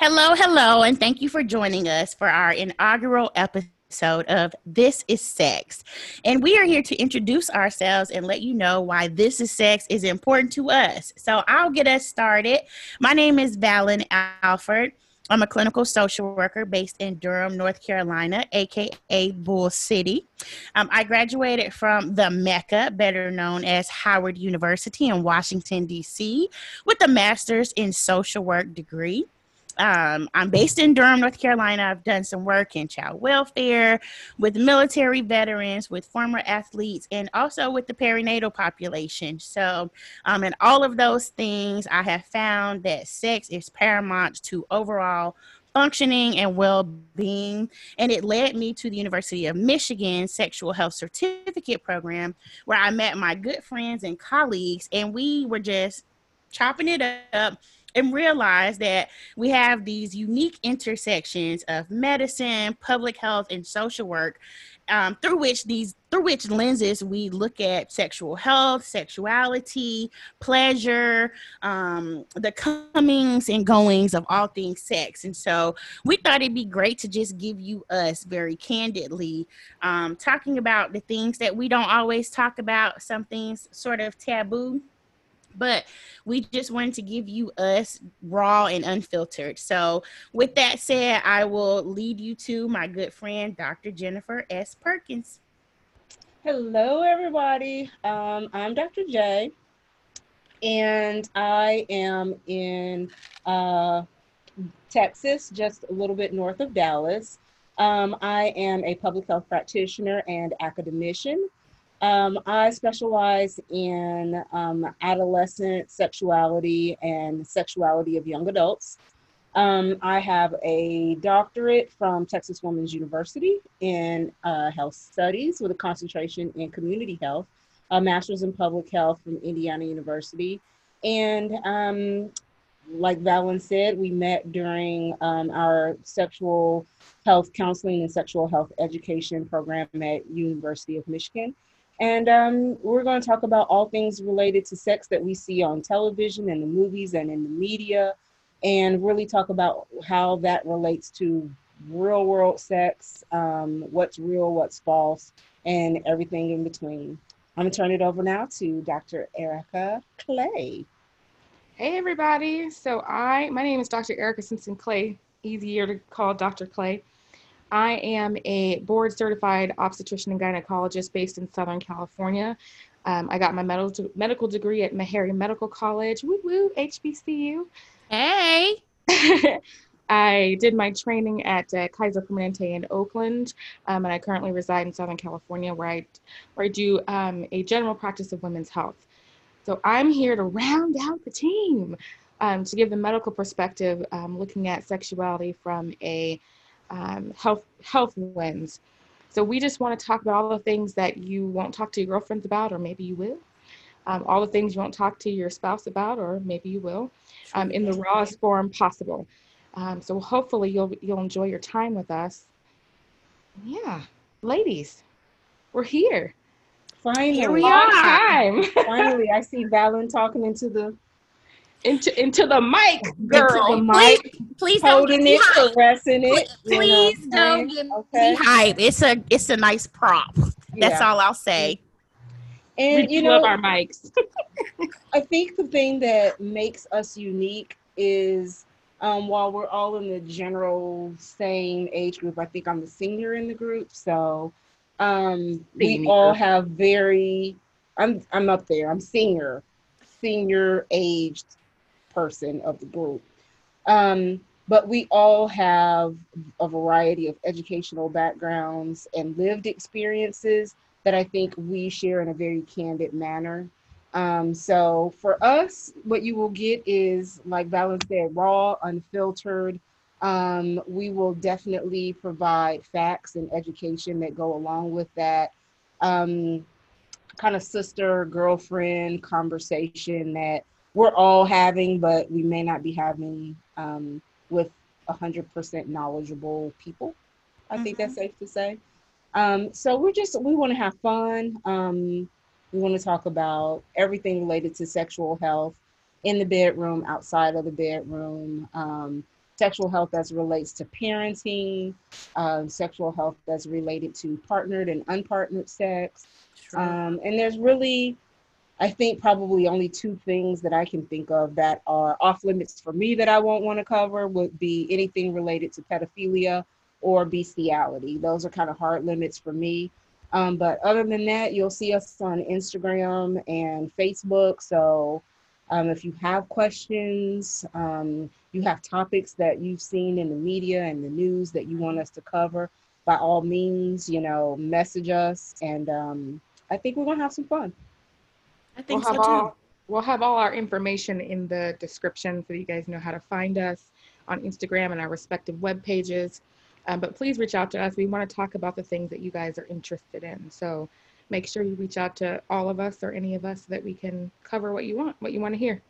Hello, hello, and thank you for joining us for our inaugural episode of This is Sex. And we are here to introduce ourselves and let you know why This is Sex is important to us. So I'll get us started. My name is Valen Alford. I'm a clinical social worker based in Durham, North Carolina, aka Bull City. Um, I graduated from the Mecca, better known as Howard University in Washington, D.C., with a master's in social work degree. Um, I'm based in Durham, North Carolina. I've done some work in child welfare with military veterans, with former athletes, and also with the perinatal population. So, um, in all of those things, I have found that sex is paramount to overall functioning and well-being and it led me to the university of michigan sexual health certificate program where i met my good friends and colleagues and we were just chopping it up and realize that we have these unique intersections of medicine, public health, and social work um, through which these through which lenses we look at sexual health, sexuality, pleasure, um, the comings and goings of all things sex. And so we thought it'd be great to just give you us very candidly um, talking about the things that we don't always talk about, some things sort of taboo but we just wanted to give you us raw and unfiltered. So, with that said, I will lead you to my good friend, Dr. Jennifer S. Perkins. Hello, everybody. Um, I'm Dr. J, and I am in uh, Texas, just a little bit north of Dallas. Um, I am a public health practitioner and academician. Um, I specialize in um, adolescent sexuality and sexuality of young adults. Um, I have a doctorate from Texas Women's University in uh, health studies with a concentration in community health, a master's in public health from Indiana University. And um, like Valen said, we met during um, our sexual health counseling and sexual health education program at University of Michigan. And um, we're going to talk about all things related to sex that we see on television and the movies and in the media, and really talk about how that relates to real world sex, um, what's real, what's false, and everything in between. I'm going to turn it over now to Dr. Erica Clay. Hey everybody. So I my name is Dr. Erica Simpson Clay, easier to call Dr. Clay. I am a board certified obstetrician and gynecologist based in Southern California. Um, I got my medical medical degree at Meharry Medical College. Woo woo, HBCU. Hey. I did my training at uh, Kaiser Permanente in Oakland, um, and I currently reside in Southern California, where I where I do um, a general practice of women's health. So I'm here to round out the team um, to give the medical perspective, um, looking at sexuality from a um, health health wins. So we just want to talk about all the things that you won't talk to your girlfriends about, or maybe you will. Um, all the things you won't talk to your spouse about, or maybe you will, um, in the rawest form possible. Um, so hopefully you'll you'll enjoy your time with us. Yeah, ladies, we're here. Finally, Here we are. Time Finally, I see Valen talking into the into into the mic, girl. the mic, Please, please holding it, hype. caressing it. you know Please don't get Okay. me hype. It's a it's a nice prop. That's Yeah. all I'll say. And we you love know, our mics. I think the thing that makes us unique is um, while we're all in the general same age group, I think I'm the senior in the group. So um, we all have very, I'm, I'm up there, I'm senior, senior aged person of the group. Um, but we all have a variety of educational backgrounds and lived experiences that I think we share in a very candid manner. Um, so for us, what you will get is, like Valen said, raw, unfiltered. Um, we will definitely provide facts and education that go along with that. Um, kind of sister girlfriend conversation that we're all having, but we may not be having um, with 100% knowledgeable people. I think that's safe to say. Um, so we're just, we want to have fun. Um, we want to talk about everything related to sexual health in the bedroom, outside of the bedroom, um, sexual health as relates to parenting, um, sexual health as related to partnered and unpartnered sex. Um, and there's really, I think, probably only two things that I can think of that are off limits for me that I won't want to cover would be anything related to pedophilia or bestiality. Those are kind of hard limits for me. Um, but other than that, you'll see us on Instagram and Facebook. So um, if you have questions, um, you have topics that you've seen in the media and the news that you want us to cover, by all means, you know, message us. And um, I think we're going to have some fun. I think we'll so have too. all we'll have all our information in the description so you guys know how to find us on Instagram and our respective web pages. Um, but please reach out to us. We want to talk about the things that you guys are interested in. So make sure you reach out to all of us or any of us so that we can cover what you want, what you want to hear.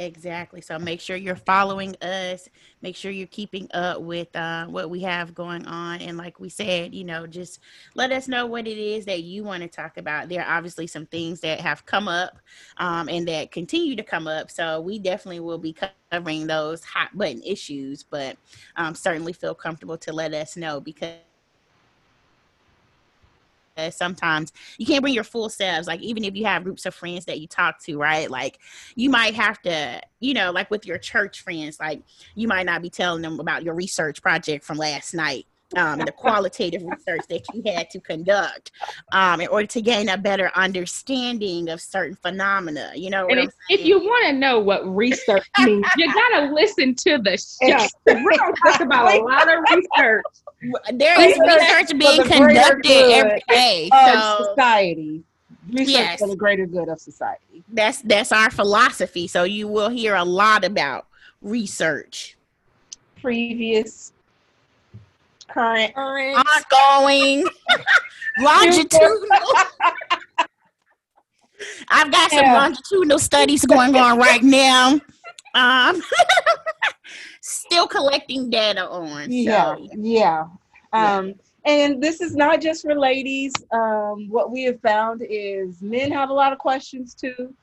Exactly. So make sure you're following us. Make sure you're keeping up with uh, what we have going on. And like we said, you know, just let us know what it is that you want to talk about. There are obviously some things that have come up um, and that continue to come up. So we definitely will be covering those hot button issues, but um, certainly feel comfortable to let us know because sometimes you can't bring your full selves like even if you have groups of friends that you talk to right? Like you might have to you know like with your church friends like you might not be telling them about your research project from last night um, and the qualitative research that you had to conduct um, in order to gain a better understanding of certain phenomena you know And if, if you want to know what research means, you gotta listen to the show. We're gonna talk about a lot of research. there is Research research being conducted every day Of so society. Research Yes. for the greater good of society. that's that's our philosophy so you will hear a lot about research Previous, current, ongoing, longitudinal. I've got some Yeah. longitudinal studies going on right now. Um, still collecting data on. Yeah, So, yeah. Yeah. Um, and this is not just for ladies. Um, what we have found is men have a lot of questions too.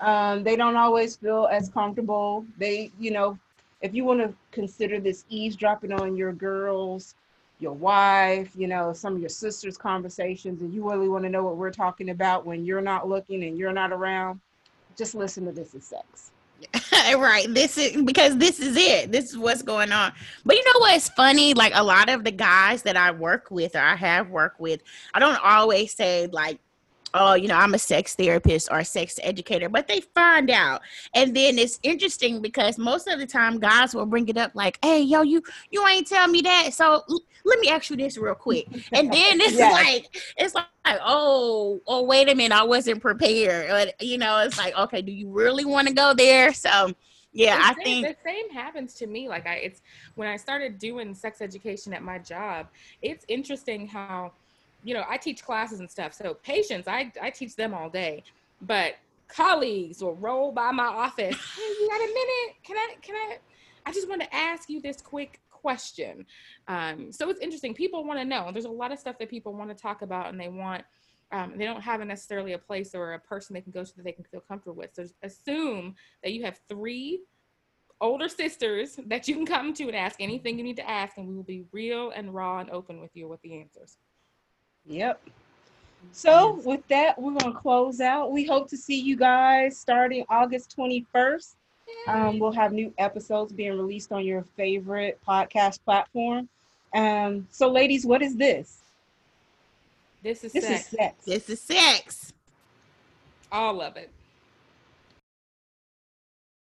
Um, they don't always feel as comfortable. They, you know, if you want to consider this eavesdropping on your girls, your wife, you know, some of your sisters' conversations, and you really want to know what we're talking about when you're not looking and you're not around, just listen to This Is Sex. right. This is because this is it. This is what's going on. But you know what's funny? Like a lot of the guys that I work with or I have worked with, I don't always say like, oh, you know, I'm a sex therapist or a sex educator, but they find out. And then it's interesting because most of the time guys will bring it up like, hey, yo, you you ain't tell me that. So l- let me ask you this real quick. And then it's Yes. like, it's like, oh, oh, wait a minute, I wasn't prepared. But, you know, it's like, okay, do you really want to go there? So yeah, the I same, think the same happens to me. Like I, it's when I started doing sex education at my job. It's interesting how, you know, I teach classes and stuff. So patients, I I teach them all day, but colleagues will roll by my office. Hey, you got a minute? Can I? Can I? I just want to ask you this quick question. Um, so it's interesting. People want to know. There's a lot of stuff that people want to talk about, and they want. Um, they don't have a necessarily a place or a person they can go to that they can feel comfortable with. So assume that you have three older sisters that you can come to and ask anything you need to ask, and we will be real and raw and open with you with the answers. Yep. So with that, we're gonna close out. We hope to see you guys starting August 21st. Um, we'll have new episodes being released on your favorite podcast platform. Um, so ladies, what is this? This is This sex. is sex. this is sex. all of it.